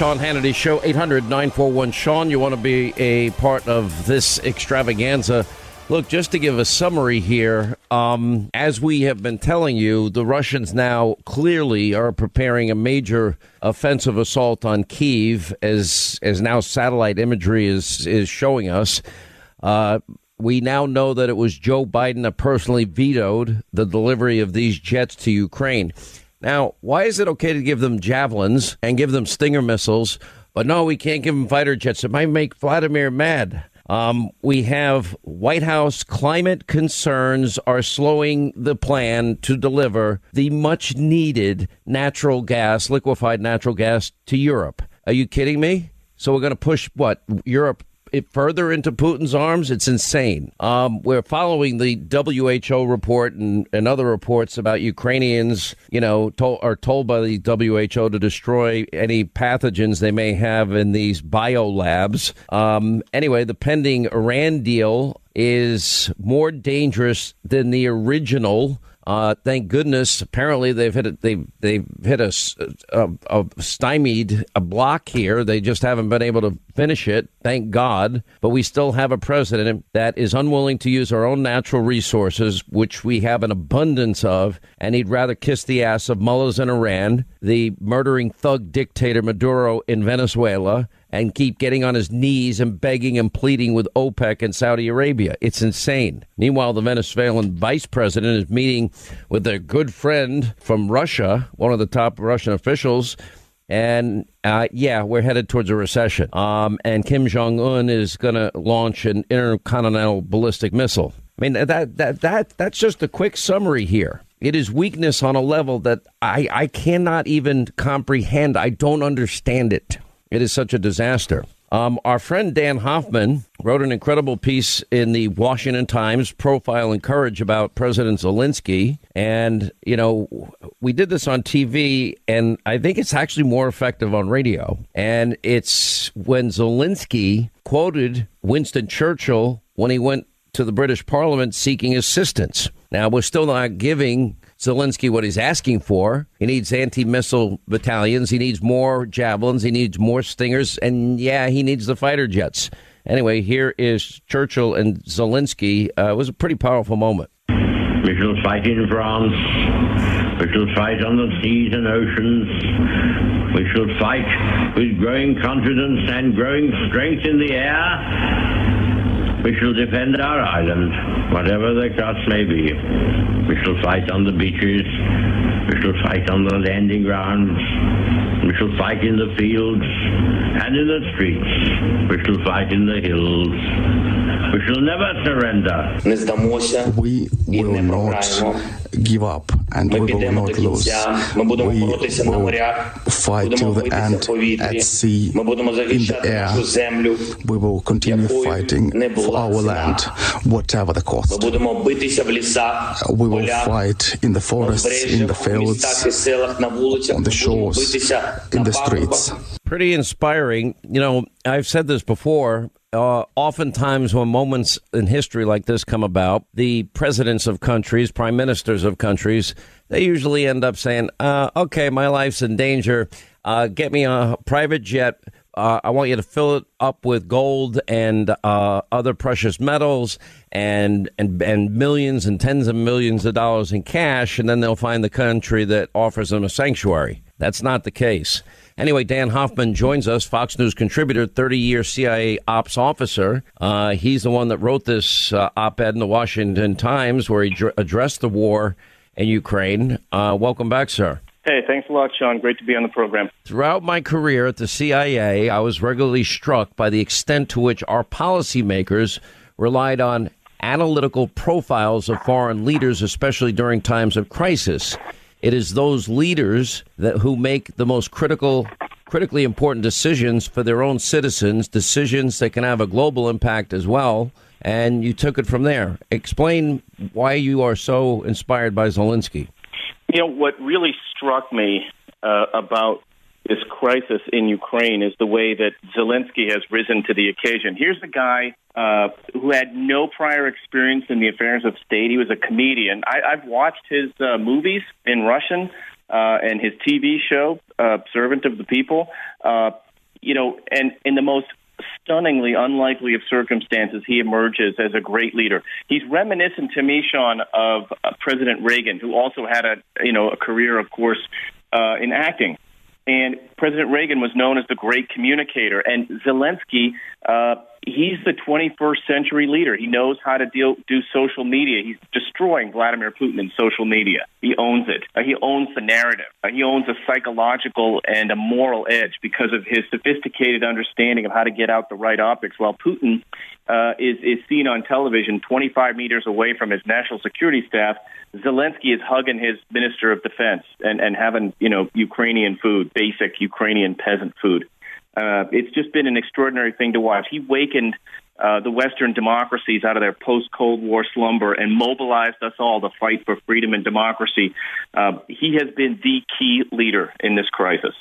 Sean Hannity Show, 800 941 Sean. You want to be a part of this extravaganza. Look, just to give a summary here, um, as we have been telling you, the Russians now clearly are preparing a major offensive assault on Kiev, as as now satellite imagery is is showing us. Uh, we now know that it was Joe Biden that personally vetoed the delivery of these jets to Ukraine. Now, why is it okay to give them javelins and give them Stinger missiles, but no, we can't give them fighter jets? It might make Vladimir mad. Um, we have White House climate concerns are slowing the plan to deliver the much needed natural gas, liquefied natural gas to Europe. Are you kidding me? So we're going to push what? Europe it further into Putin's arms. It's insane. Um, we're following the WHO report and, and other reports about Ukrainians, you know, told, are told by the WHO to destroy any pathogens they may have in these biolabs. Um, anyway, the pending Iran deal is more dangerous than the original uh, thank goodness. Apparently, they've hit a, they they've hit a, a, a, stymied a block here. They just haven't been able to finish it. Thank God. But we still have a president that is unwilling to use our own natural resources, which we have an abundance of, and he'd rather kiss the ass of mullahs in Iran, the murdering thug dictator Maduro in Venezuela, and keep getting on his knees and begging and pleading with OPEC and Saudi Arabia. It's insane. Meanwhile, the Venezuelan vice president is meeting with a good friend from Russia, one of the top Russian officials. And uh, yeah, we're headed towards a recession. Um, and Kim Jong Un is going to launch an intercontinental ballistic missile. I mean that that that that's just a quick summary here. It is weakness on a level that I I cannot even comprehend. I don't understand it. It is such a disaster. Um, our friend Dan Hoffman wrote an incredible piece in the Washington Times, Profile and Courage, about President Zelensky. And, you know, we did this on TV, and I think it's actually more effective on radio. And it's when Zelensky quoted Winston Churchill when he went to the British Parliament seeking assistance. Now, we're still not giving Zelensky what he's asking for. He needs anti missile battalions. He needs more javelins. He needs more stingers. And yeah, he needs the fighter jets. Anyway, here is Churchill and Zelensky. Uh, it was a pretty powerful moment. We shall fight in France. We shall fight on the seas and oceans. We shall fight with growing confidence and growing strength in the air we shall defend our island, whatever the cost may be. We shall fight on the beaches. We shall fight on the landing grounds. We shall fight in the fields and in the streets. We shall fight in the hills. We shall never surrender. We will not give up and we will not lose. We will fight till the end at sea, in the air. We will continue fighting for our land, whatever the cost. We will fight in the forests, in the fields, on the shores, in the streets. Pretty inspiring. You know, I've said this before uh, oftentimes, when moments in history like this come about, the presidents of countries, prime ministers of countries, they usually end up saying, uh, "Okay, my life's in danger. Uh, get me a private jet. Uh, I want you to fill it up with gold and uh, other precious metals, and and and millions and tens of millions of dollars in cash, and then they'll find the country that offers them a sanctuary." That's not the case. Anyway, Dan Hoffman joins us, Fox News contributor, 30 year CIA ops officer. Uh, he's the one that wrote this uh, op ed in the Washington Times where he dr- addressed the war in Ukraine. Uh, welcome back, sir. Hey, thanks a lot, Sean. Great to be on the program. Throughout my career at the CIA, I was regularly struck by the extent to which our policymakers relied on analytical profiles of foreign leaders, especially during times of crisis. It is those leaders that who make the most critical critically important decisions for their own citizens, decisions that can have a global impact as well. And you took it from there. Explain why you are so inspired by Zelensky. You know, what really struck me uh, about this crisis in Ukraine is the way that Zelensky has risen to the occasion. Here's a guy uh, who had no prior experience in the affairs of state. He was a comedian. I, I've watched his uh, movies in Russian uh, and his TV show, uh, Servant of the People. Uh, you know, and in the most stunningly unlikely of circumstances, he emerges as a great leader. He's reminiscent to me, Sean, of uh, President Reagan, who also had a you know a career, of course, uh, in acting. And President Reagan was known as the great communicator, and Zelensky uh, he's the 21st century leader. He knows how to deal do social media. He's destroying Vladimir Putin in social media. He owns it. Uh, he owns the narrative. Uh, he owns a psychological and a moral edge because of his sophisticated understanding of how to get out the right optics. While Putin uh, is is seen on television 25 meters away from his national security staff, Zelensky is hugging his minister of defense and and having you know Ukrainian food, basic Ukrainian peasant food. Uh, it's just been an extraordinary thing to watch. He wakened uh, the Western democracies out of their post Cold War slumber and mobilized us all to fight for freedom and democracy. Uh, he has been the key leader in this crisis.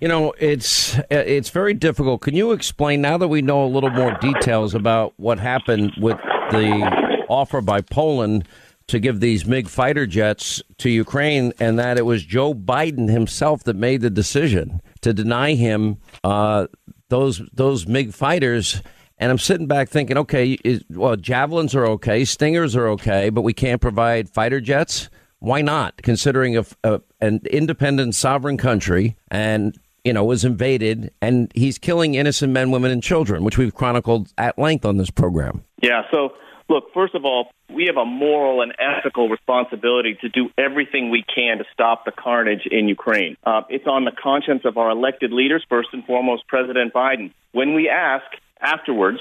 You know, it's it's very difficult. Can you explain now that we know a little more details about what happened with the offer by Poland to give these MiG fighter jets to Ukraine, and that it was Joe Biden himself that made the decision to deny him uh, those those MiG fighters. And I'm sitting back thinking, okay, is, well, javelins are okay, stingers are okay, but we can't provide fighter jets. Why not? Considering a, a, an independent sovereign country and you know was invaded, and he's killing innocent men, women, and children, which we've chronicled at length on this program. Yeah. So look, first of all, we have a moral and ethical responsibility to do everything we can to stop the carnage in Ukraine. Uh, it's on the conscience of our elected leaders, first and foremost, President Biden. When we ask afterwards,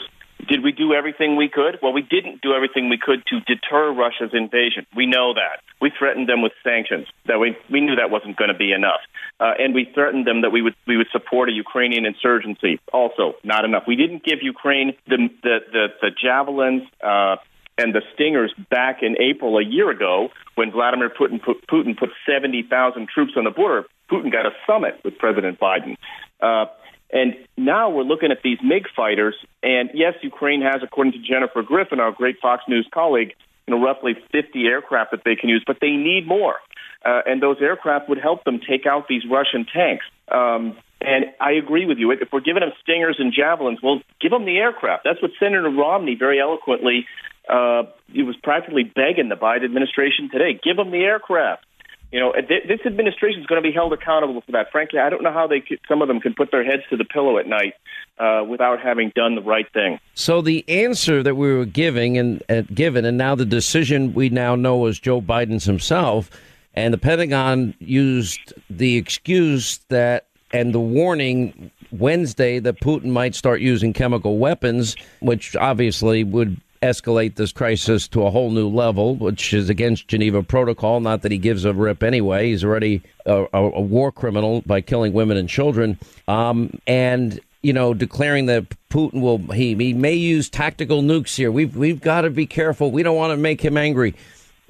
did we do everything we could? Well, we didn't do everything we could to deter Russia's invasion. We know that. We threatened them with sanctions. That we we knew that wasn't going to be enough, uh, and we threatened them that we would we would support a Ukrainian insurgency. Also, not enough. We didn't give Ukraine the the the, the javelins. Uh, and the stingers back in April a year ago when Vladimir Putin put, Putin put 70,000 troops on the border. Putin got a summit with President Biden. Uh, and now we're looking at these MiG fighters. And yes, Ukraine has, according to Jennifer Griffin, our great Fox News colleague, you know, roughly 50 aircraft that they can use, but they need more. Uh, and those aircraft would help them take out these Russian tanks. Um, and I agree with you. If we're giving them stingers and javelins, well, give them the aircraft. That's what Senator Romney very eloquently uh, he was practically begging the Biden administration today, give them the aircraft. You know, this administration is going to be held accountable for that. Frankly, I don't know how they could, some of them can put their heads to the pillow at night uh, without having done the right thing. So the answer that we were giving and uh, given, and now the decision we now know is Joe Biden's himself, and the Pentagon used the excuse that and the warning Wednesday that Putin might start using chemical weapons, which obviously would escalate this crisis to a whole new level, which is against Geneva Protocol. Not that he gives a rip anyway. He's already a, a, a war criminal by killing women and children. Um, and you know, declaring that Putin will he he may use tactical nukes here. We've we've got to be careful. We don't want to make him angry.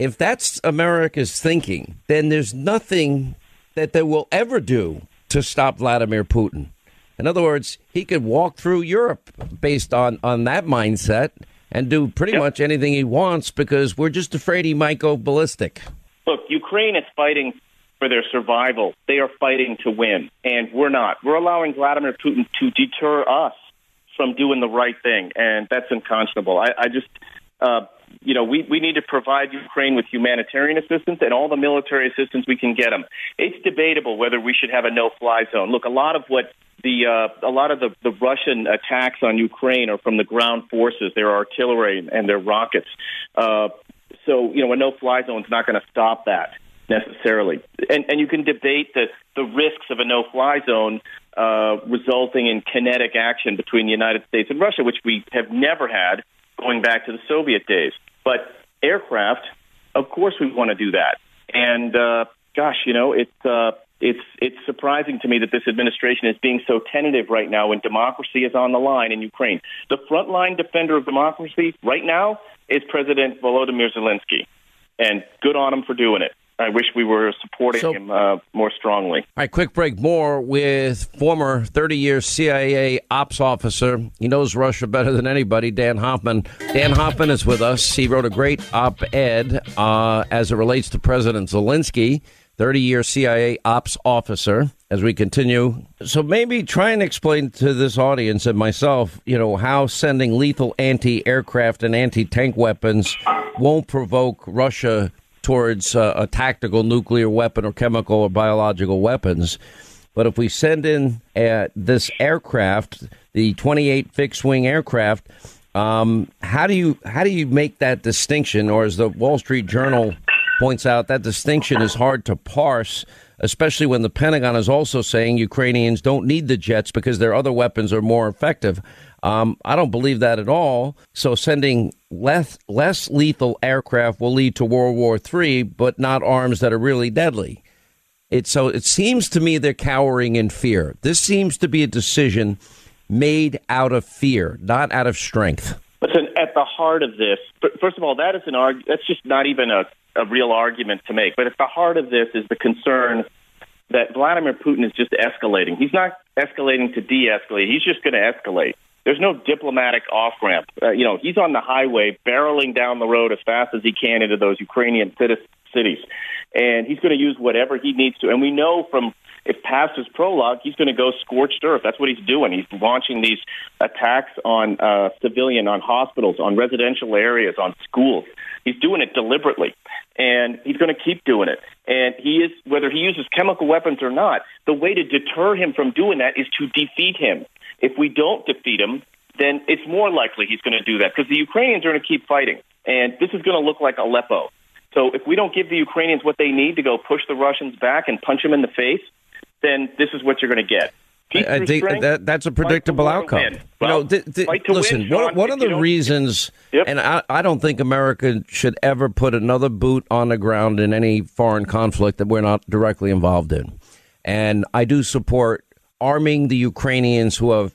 If that's America's thinking, then there's nothing that they will ever do to stop Vladimir Putin. In other words, he could walk through Europe based on on that mindset and do pretty yep. much anything he wants because we're just afraid he might go ballistic. Look, Ukraine is fighting for their survival. They are fighting to win, and we're not. We're allowing Vladimir Putin to deter us from doing the right thing, and that's unconscionable. I, I just, uh, you know, we, we need to provide Ukraine with humanitarian assistance and all the military assistance we can get them. It's debatable whether we should have a no-fly zone. Look, a lot of what the uh, a lot of the, the Russian attacks on Ukraine are from the ground forces, their artillery and their rockets. Uh, so you know, a no-fly zone is not going to stop that necessarily. And and you can debate the the risks of a no-fly zone uh, resulting in kinetic action between the United States and Russia, which we have never had going back to the Soviet days. But aircraft, of course, we want to do that. And uh, gosh, you know, it's uh, it's it's surprising to me that this administration is being so tentative right now when democracy is on the line in Ukraine. The frontline defender of democracy right now is President Volodymyr Zelensky, and good on him for doing it. I wish we were supporting so, him uh, more strongly. All right, quick break. More with former 30 year CIA ops officer. He knows Russia better than anybody, Dan Hoffman. Dan Hoffman is with us. He wrote a great op ed uh, as it relates to President Zelensky 30 year CIA ops officer as we continue. So maybe try and explain to this audience and myself, you know, how sending lethal anti aircraft and anti tank weapons won't provoke Russia towards uh, a tactical nuclear weapon or chemical or biological weapons. But if we send in uh, this aircraft, the 28 fixed wing aircraft, um, how do you how do you make that distinction? Or as the Wall Street Journal points out, that distinction is hard to parse, especially when the Pentagon is also saying Ukrainians don't need the jets because their other weapons are more effective. Um, I don't believe that at all. So sending less less lethal aircraft will lead to World War III, but not arms that are really deadly. It so it seems to me they're cowering in fear. This seems to be a decision made out of fear, not out of strength. Listen, at the heart of this, first of all, that is an arg- That's just not even a, a real argument to make. But at the heart of this is the concern that Vladimir Putin is just escalating. He's not escalating to de-escalate. He's just going to escalate. There's no diplomatic off ramp. Uh, you know, he's on the highway, barreling down the road as fast as he can into those Ukrainian cities, and he's going to use whatever he needs to. And we know from if past his prologue, he's going to go scorched earth. That's what he's doing. He's launching these attacks on uh, civilian, on hospitals, on residential areas, on schools. He's doing it deliberately, and he's going to keep doing it. And he is, whether he uses chemical weapons or not, the way to deter him from doing that is to defeat him. If we don't defeat him, then it's more likely he's going to do that because the Ukrainians are going to keep fighting, and this is going to look like Aleppo. So if we don't give the Ukrainians what they need to go push the Russians back and punch them in the face, then this is what you're going to get. I, think that that's a predictable outcome. Well, you know, th- th- listen, win, one, one of the reasons, yep. and I, I don't think America should ever put another boot on the ground in any foreign conflict that we're not directly involved in. And I do support arming the Ukrainians who have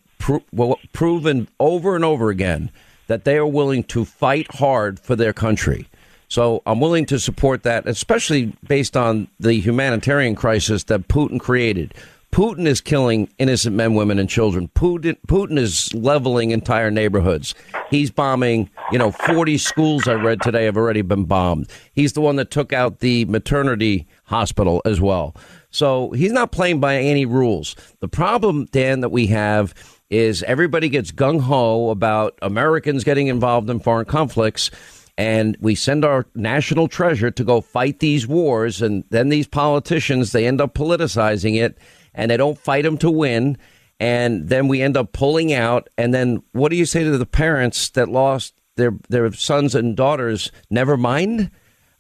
well, proven over and over again that they are willing to fight hard for their country. So I'm willing to support that, especially based on the humanitarian crisis that Putin created. Putin is killing innocent men, women, and children. Putin, Putin is leveling entire neighborhoods. He's bombing, you know, 40 schools I read today have already been bombed. He's the one that took out the maternity hospital as well. So he's not playing by any rules. The problem, Dan, that we have is everybody gets gung ho about Americans getting involved in foreign conflicts and we send our national treasure to go fight these wars and then these politicians they end up politicizing it and they don't fight them to win and then we end up pulling out. And then what do you say to the parents that lost their their sons and daughters? Never mind.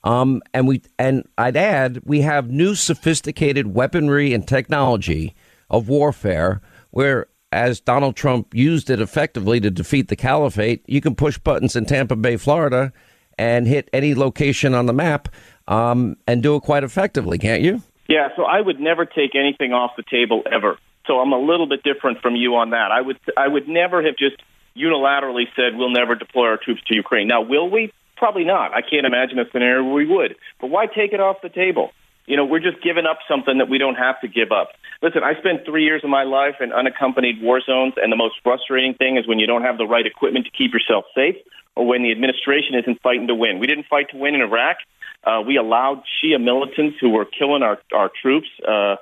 Um, and we and I'd add we have new sophisticated weaponry and technology of warfare where as Donald Trump used it effectively to defeat the caliphate, you can push buttons in Tampa Bay, Florida, and hit any location on the map um, and do it quite effectively, can't you? Yeah, so I would never take anything off the table ever. So I'm a little bit different from you on that. I would I would never have just unilaterally said we'll never deploy our troops to Ukraine. Now, will we? Probably not. I can't imagine a scenario where we would. But why take it off the table? You know, we're just giving up something that we don't have to give up. Listen, I spent three years of my life in unaccompanied war zones, and the most frustrating thing is when you don't have the right equipment to keep yourself safe or when the administration isn't fighting to win. We didn't fight to win in Iraq. Uh, we allowed Shia militants who were killing our, our troops uh,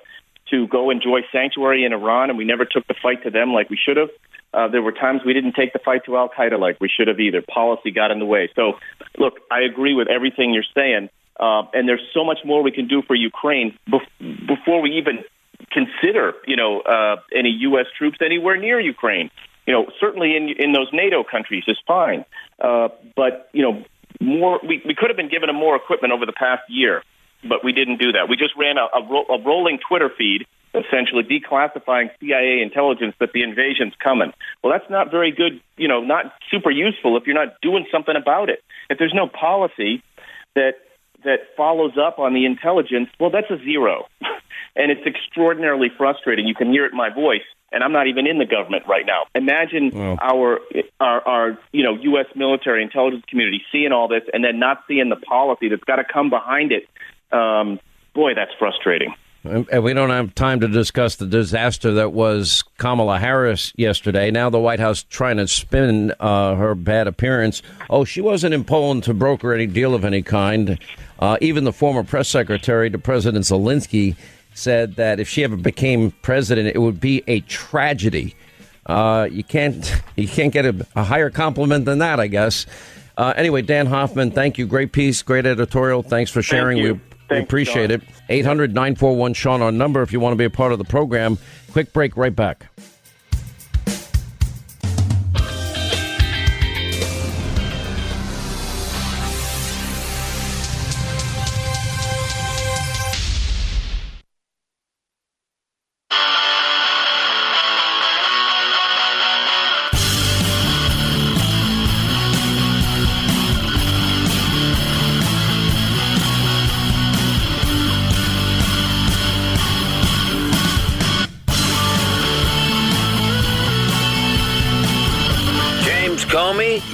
to go enjoy sanctuary in Iran, and we never took the fight to them like we should have. Uh, there were times we didn't take the fight to Al Qaeda like we should have either. Policy got in the way. So, look, I agree with everything you're saying. Uh, and there's so much more we can do for Ukraine bef- before we even consider, you know, uh, any U.S. troops anywhere near Ukraine. You know, certainly in in those NATO countries is fine, uh, but you know, more we, we could have been given more equipment over the past year, but we didn't do that. We just ran a, a, ro- a rolling Twitter feed essentially declassifying CIA intelligence that the invasion's coming. Well, that's not very good, you know, not super useful if you're not doing something about it. If there's no policy that that follows up on the intelligence, well, that's a zero. and it's extraordinarily frustrating. You can hear it in my voice, and I'm not even in the government right now. Imagine our, our, our, you know, U.S. military intelligence community seeing all this and then not seeing the policy that's got to come behind it. Um, boy, that's frustrating. And we don't have time to discuss the disaster that was Kamala Harris yesterday. Now the White House trying to spin uh, her bad appearance. Oh, she wasn't in Poland to broker any deal of any kind. Uh, even the former press secretary to President Zelensky said that if she ever became president, it would be a tragedy. Uh, you can't you can't get a, a, higher compliment than that, I guess. Uh, anyway, Dan Hoffman, thank you. Great piece, great editorial. Thanks for sharing. We, we appreciate Sean. it. 800 941 Sean, our number if you want to be a part of the program. Quick break, right back.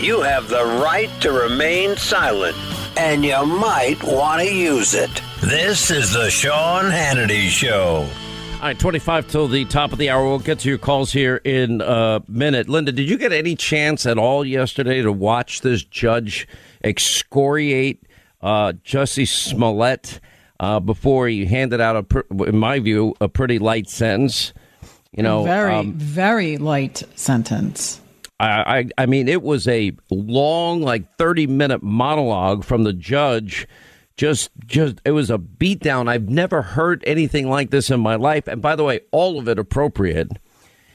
You have the right to remain silent, and you might want to use it. This is the Sean Hannity Show. All right, 25 till the top of the hour. We'll get to your calls here in a minute. Linda, did you get any chance at all yesterday to watch this judge excoriate uh, Jussie Smollett uh, before he handed out, a, in my view, a pretty light sentence? You know, very, um, very light sentence. I, I mean, it was a long, like thirty minute monologue from the judge. Just, just it was a beatdown. I've never heard anything like this in my life. And by the way, all of it appropriate.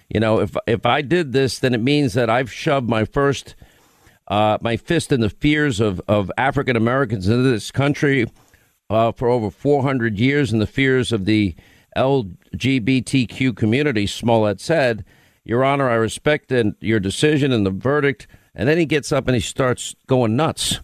You know, if if I did this, then it means that I've shoved my first, uh, my fist in the fears of of African Americans in this country uh, for over four hundred years, and the fears of the LGBTQ community. Smollett said your Honor, I respect your decision and the verdict. And then he gets up and he starts going nuts.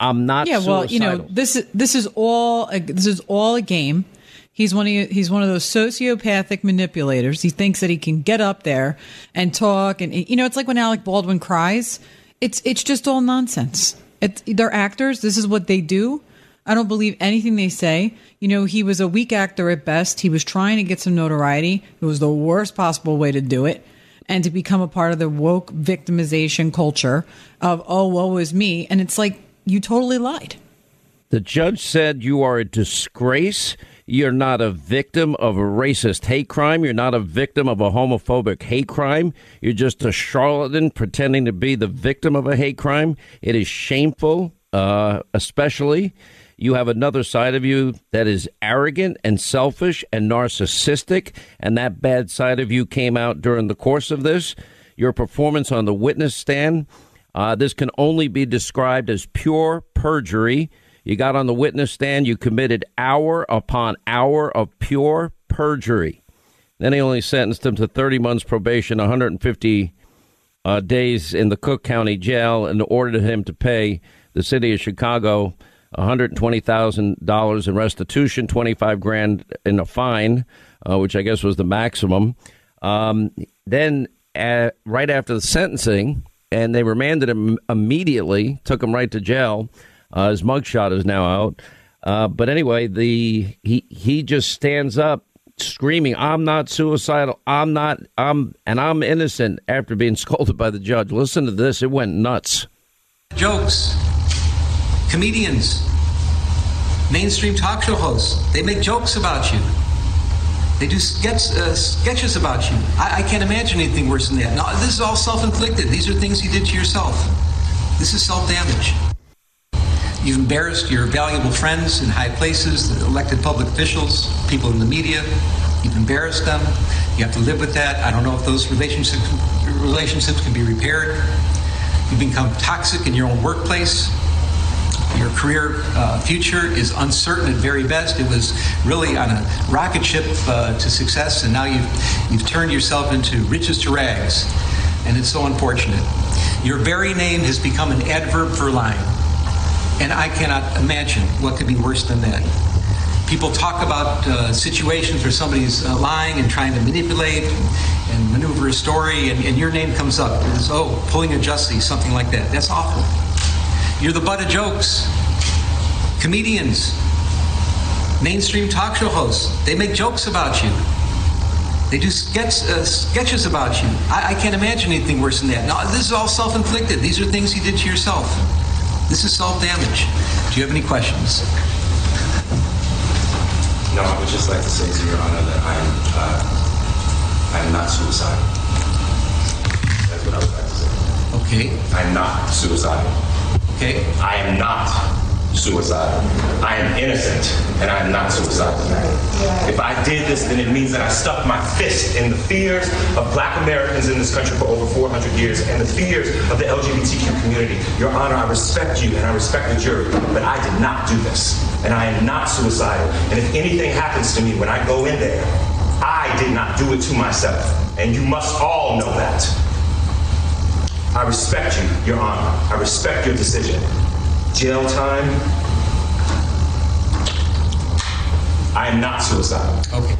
I'm not. Yeah, suicidal. well, you know, this is this is all a, this is all a game. He's one of he's one of those sociopathic manipulators. He thinks that he can get up there and talk, and you know, it's like when Alec Baldwin cries. It's it's just all nonsense. It's, they're actors. This is what they do. I don't believe anything they say. You know, he was a weak actor at best. He was trying to get some notoriety. It was the worst possible way to do it and to become a part of the woke victimization culture of, oh, woe is me. And it's like, you totally lied. The judge said you are a disgrace. You're not a victim of a racist hate crime. You're not a victim of a homophobic hate crime. You're just a charlatan pretending to be the victim of a hate crime. It is shameful, uh, especially you have another side of you that is arrogant and selfish and narcissistic, and that bad side of you came out during the course of this. Your performance on the witness stand, uh, this can only be described as pure perjury. You got on the witness stand, you committed hour upon hour of pure perjury. Then he only sentenced him to 30 months probation, 150 uh, days in the Cook County Jail, and ordered him to pay the city of Chicago $120,000 in restitution, 25 grand in a fine, uh, which I guess was the maximum. Um, then, uh, right after the sentencing, and they remanded him immediately, took him right to jail. Uh, his mugshot is now out. Uh, but anyway, the he he just stands up screaming, "I'm not suicidal. I'm not. I'm and I'm innocent." After being scolded by the judge, listen to this. It went nuts. Jokes comedians, mainstream talk show hosts. They make jokes about you. They do sketch, uh, sketches about you. I, I, can't imagine anything worse than that. No, this is all self-inflicted. These are things you did to yourself. This is self-damage. You've embarrassed your valuable friends in high places, elected public officials, people in the media. You've embarrassed them. You have to live with that. I don't know if those relationships relationships can be repaired. You've become toxic in your own workplace. Your career uh, future is uncertain at very best. It was really on a rocket ship uh, to success, and now you've, you've turned yourself into riches to rags, and it's so unfortunate. Your very name has become an adverb for lying, and I cannot imagine what could be worse than that. People talk about uh, situations where somebody's uh, lying and trying to manipulate and maneuver a story, and, and your name comes up. It's, oh, pulling a Jussie, something like that. That's awful. You're the butt of jokes. Comedians. mainstream talk show hosts. They make jokes about you. They do sketch, uh, sketches about you. I, I, can't imagine anything worse than that. Now, this is all self inflicted. These are things you did to yourself. This is self damage. Do you have any questions? No, I would just like to say to Your Honor that I am, uh, I am not suicidal. That's what I would like to say. Okay. I'm not suicidal. Okay. I am not suicidal. I am innocent and I am not suicidal. If I did this, then it means that I stuck my fist in the fears of black Americans in this country for over 400 years and the fears of the LGBTQ community. Your Honor, I respect you and I respect the jury, but I did not do this. And I am not suicidal. And if anything happens to me when I go in there, I did not do it to myself. And you must all know that. I respect you, Your Honor. I respect your decision jail time. I am not suicidal. Okay.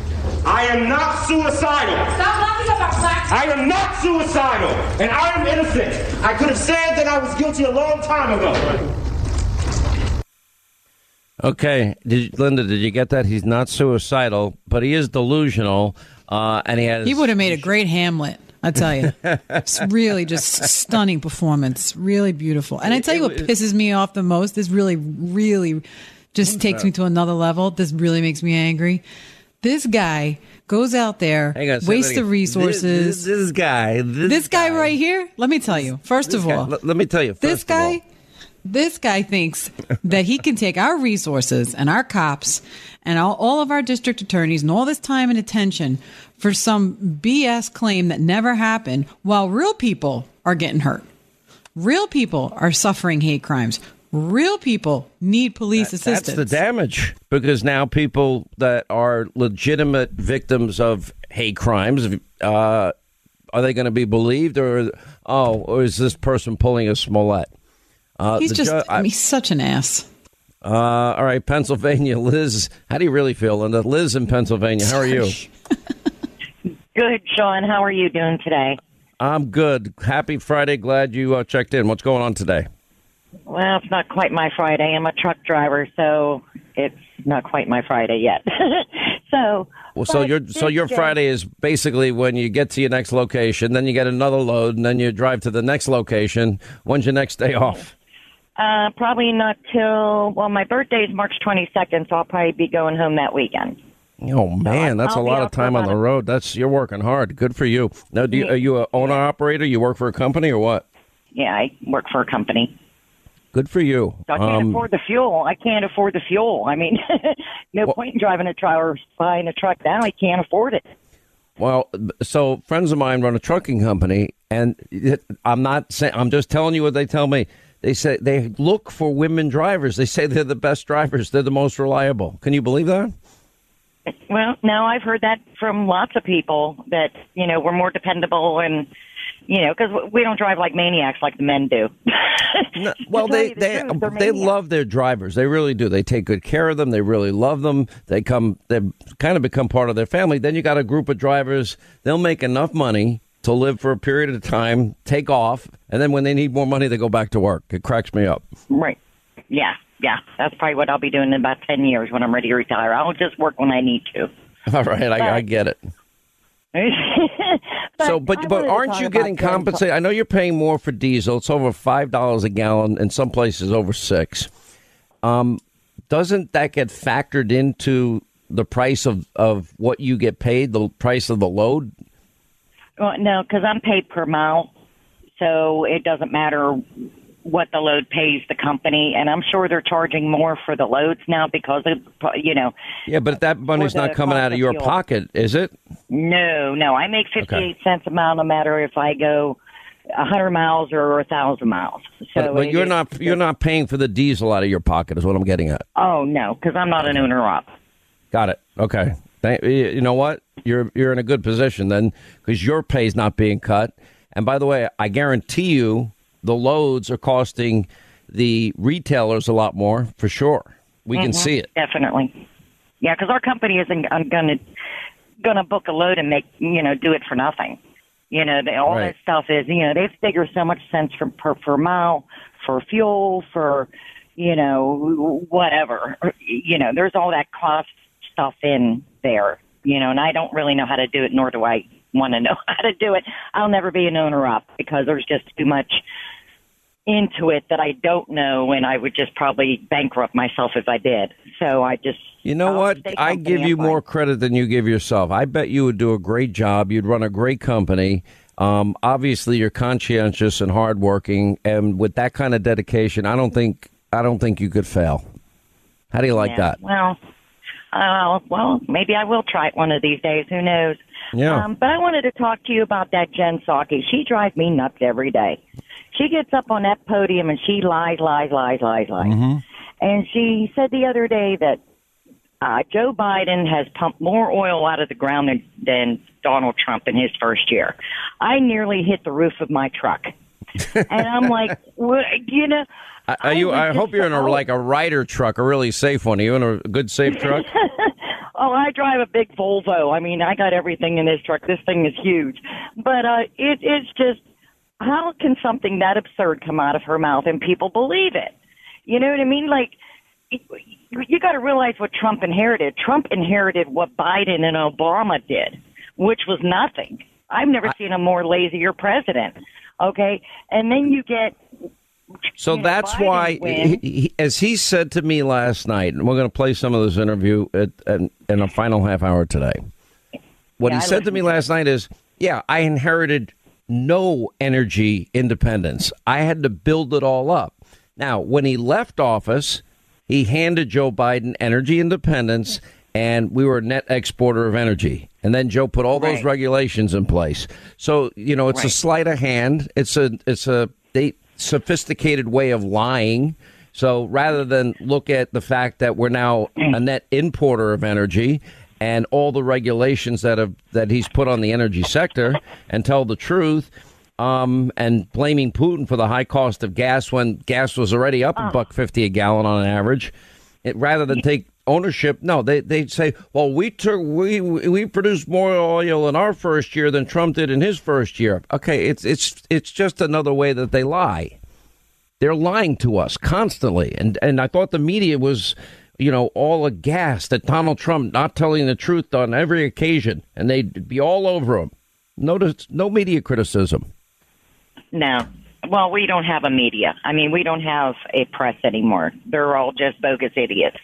I am not suicidal. Stop laughing about black. I am not suicidal, and I am innocent. I could have said that I was guilty a long time ago. Okay, did, Linda, did you get that? He's not suicidal, but he is delusional, uh, and he has. He would have made a great Hamlet. I tell you, it's really just stunning performance, really beautiful. And I tell you what pisses me off the most. This really, really just takes me to another level. This really makes me angry. This guy goes out there, on, wastes the resources. This, this, this guy, this, this guy, guy, right here. Let me tell you. First of guy, all, let, let, me tell you. this guy. This guy thinks that he can take our resources and our cops and all, all of our district attorneys and all this time and attention for some BS claim that never happened while real people are getting hurt. Real people are suffering hate crimes. Real people need police that, assistance. That's the damage because now people that are legitimate victims of hate crimes, uh, are they going to be believed or oh, or is this person pulling a Smollett? Uh, he's just, ju- I mean, he's such an ass. Uh, all right, Pennsylvania, Liz. How do you really feel, Linda? Liz in Pennsylvania. How are you? good, Sean. How are you doing today? I'm good. Happy Friday. Glad you uh, checked in. What's going on today? Well, it's not quite my Friday. I'm a truck driver, so it's not quite my Friday yet. so, well, so your so your Friday is basically when you get to your next location, then you get another load, and then you drive to the next location. When's your next day off? Uh, probably not till well, my birthday is March 22nd, so I'll probably be going home that weekend. Oh man, that's I'll a lot of time on the road. That's you're working hard. Good for you. Now, do you, are you a owner operator? You work for a company or what? Yeah, I work for a company. Good for you. So I can't um, afford the fuel. I can't afford the fuel. I mean, no well, point in driving a truck or buying a truck now. I can't afford it. Well, so friends of mine run a trucking company, and I'm not saying. I'm just telling you what they tell me. They say they look for women drivers. They say they're the best drivers. They're the most reliable. Can you believe that? Well, no, I've heard that from lots of people that you know we're more dependable and you know because we don't drive like maniacs like the men do. no, well, they the they truth, they love their drivers. They really do. They take good care of them. They really love them. They come. They kind of become part of their family. Then you got a group of drivers. They'll make enough money to live for a period of time, take off, and then when they need more money, they go back to work. It cracks me up. Right. Yeah. Yeah. That's probably what I'll be doing in about 10 years when I'm ready to retire. I'll just work when I need to. All right. But, I, I get it. but so, but but aren't you getting compensated? I know you're paying more for diesel. It's over five dollars a gallon, in some places over six. Um, doesn't that get factored into the price of, of what you get paid, the price of the load? Well, no, because I'm paid per mile, so it doesn't matter what the load pays the company, and I'm sure they're charging more for the loads now because of you know. Yeah, but that money's not coming out of your fuel. pocket, is it? No, no. I make fifty eight okay. cents a mile, no matter if I go a hundred miles or a thousand miles. So but, but you're not you're not paying for the diesel out of your pocket, is what I'm getting at. Oh no, because I'm not an owner op. Got it. Okay. You know what? You're you're in a good position then because your pay's not being cut. And by the way, I guarantee you the loads are costing the retailers a lot more for sure. We mm-hmm. can see it. Definitely. Yeah, because our company isn't going to going to book a load and make you know do it for nothing. You know, they, all right. that stuff is you know they figure so much cents for per per mile for fuel for you know, whatever. You know, there's all that cost stuff in there, you know, and I don't really know how to do it, nor do I want to know how to do it. I'll never be an owner up because there's just too much into it that I don't know, and I would just probably bankrupt myself if I did. So I just. You know I'll what? I give you more credit than you give yourself. I bet you would do a great job. You'd run a great company. Um, obviously, you're conscientious and hardworking, and with that kind of dedication, I don't think I don't think you could fail. How do you like Yeah, that? Well, uh, well, maybe I will try it one of these days. Who knows? Yeah. Um, but I wanted to talk to you about that Jen Psaki. She drives me nuts every day. She gets up on that podium and she lies, lies, lies, lies, lies. And she said the other day that uh, Joe Biden has pumped more oil out of the ground than, than Donald Trump in his first year. I nearly hit the roof of my truck. And I'm like, what, you know, Are- you? was I hope you're in a like a Ryder truck, a really safe one. Are you in a good safe truck? Oh, I drive a big Volvo. I mean, I got everything in this truck. This thing is huge. But uh it it's just how can something that absurd come out of her mouth and people believe it? You know what I mean? Like you, you got to realize what Trump inherited. Trump inherited what Biden and Obama did, which was nothing. I've never seen a more lazier president. Okay? And then you get So you that's why, he, he- as he said to me last night, and we're going to play some of this interview at, at, in a final half hour today. What Yeah, he I said to me last night is, "Yeah, I inherited no energy independence. I had to build it all up." Now, when he left office, he handed Joe Biden energy independence, and we were a net exporter of energy. And then Joe put all those regulations in place. So you know, it's a sleight of hand. It's a it's a they, sophisticated way of lying. So rather than look at the fact that we're now a net importer of energy and all the regulations that have that he's put on the energy sector and tell the truth, um, and blaming Putin for the high cost of gas when gas was already up a buck fifty a gallon on average, it, rather than take ownership, no, they they say, well, we took we we produced more oil in our first year than Trump did in his first year. Okay, it's it's it's just another way that they lie. They're lying to us constantly, and and I thought the media was, you know, all aghast at Donald Trump not telling the truth on every occasion, and they'd be all over him. Notice no media criticism. No. Well, we don't have a media. I mean, we don't have a press anymore. They're all just bogus idiots.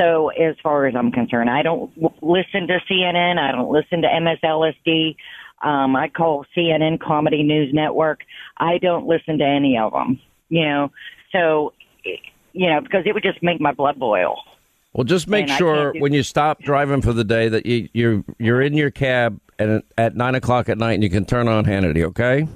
So, as far as I'm concerned, I don't w- listen to CNN. I don't listen to MSLSD. Um, I call CNN Comedy News Network. I don't listen to any of them. You know, so you know because it would just make my blood boil. Well, just make And sure do- when you stop driving for the day that you, you're you're in your cab and at nine o'clock at night, and you can turn on Hannity. Okay.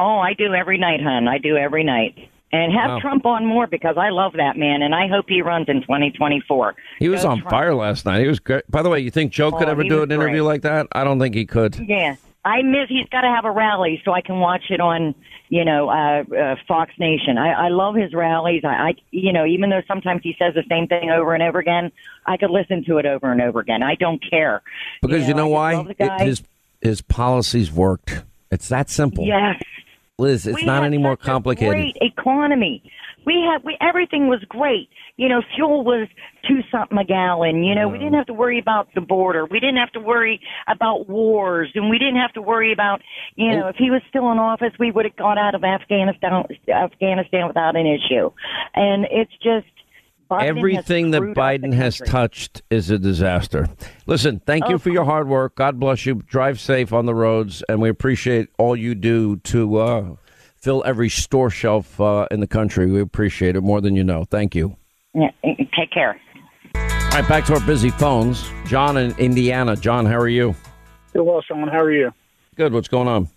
Oh, I do every night, hon. I do every night. And have Wow. Trump on more because I love that man, and I hope he runs in 2024. He was Go on Trump. fire last night. He was great. By the way, you think Joe could Oh, ever do an interview like that? I don't think he could. Yeah, I miss. He's got to have a rally so I can watch it on, you know, uh, uh, Fox Nation. I, I love his rallies. I, I, you know, even though sometimes he says the same thing over and over again, I could listen to it over and over again. I don't care Because you know, why? just love the It- his his policies worked. It's that simple. yes. Liz, it's we not any more complicated. Great economy. We had we everything was great. You know, fuel was two something a gallon. You know, we mm. didn't have to worry about the border. We didn't have to worry about wars, and we didn't have to worry about you know oh. if he was still in office, we would have got out of Afghanistan Afghanistan without an issue. And it's just Biden Everything that screwed up the Biden has touched is a disaster. Listen, thank you Oh, for your hard work. God bless you. Drive safe on the roads, and we appreciate all you do to uh, fill every store shelf uh, in the country. We appreciate it more than you know. Thank you. Yeah, take care. All right, back to our busy phones. John in Indiana. John, how are you? Doing well, Sean. How are you? Good. What's going on?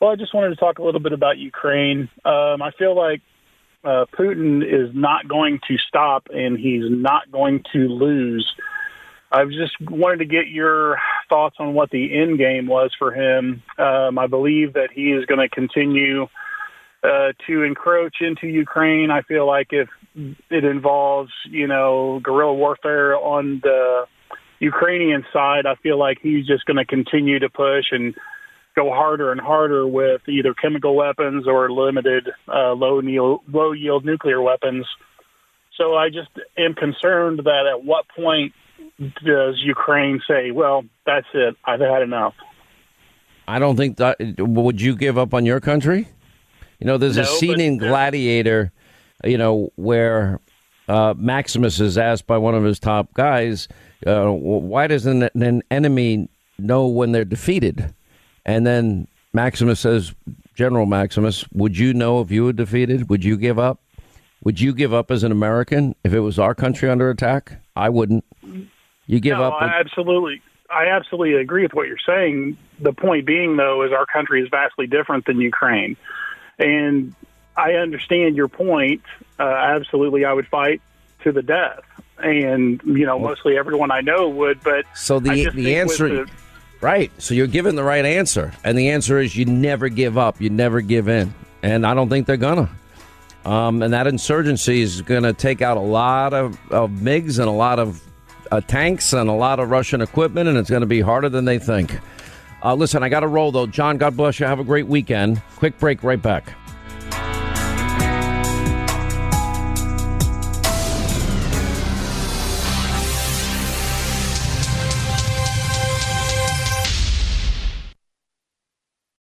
Well, I just wanted to talk a little bit about Ukraine. Um, I feel like uh, Putin is not going to stop, and he's not going to lose. I just wanted to get your thoughts on what the end game was for him. Um, I believe that he is going to continue uh, to encroach into Ukraine. I feel like if it involves, you know, guerrilla warfare on the Ukrainian side, I feel like he's just going to continue to push and go harder and harder with either chemical weapons or limited uh, low low yield nuclear weapons. So I just am concerned that at what point does Ukraine say, "Well, that's it. I've had enough." I don't think that. Would you give up on your country? You know, there's No, a scene in Gladiator, you know, where uh, Maximus is asked by one of his top guys, uh, "Why doesn't an enemy know when they're defeated?" And then Maximus says, "General Maximus, would you know if you were defeated? Would you give up? Would you give up as an American if it was our country under attack? I wouldn't. You give no, up." I absolutely, I absolutely agree with what you're saying. The point being, though, is our country is vastly different than Ukraine, and I understand your point. Uh, absolutely, I would fight to the death, and you know, mostly everyone I know would. But So the the think with answer, the- right? So you're given the right answer, and the answer is you never give up, you never give in, and I don't think they're gonna. Um, and that insurgency is going to take out a lot of, of MiGs and a lot of uh, tanks and a lot of Russian equipment, and it's going to be harder than they think. Uh, listen, I got to roll though. John, God bless you. Have a great weekend. Quick break, right back.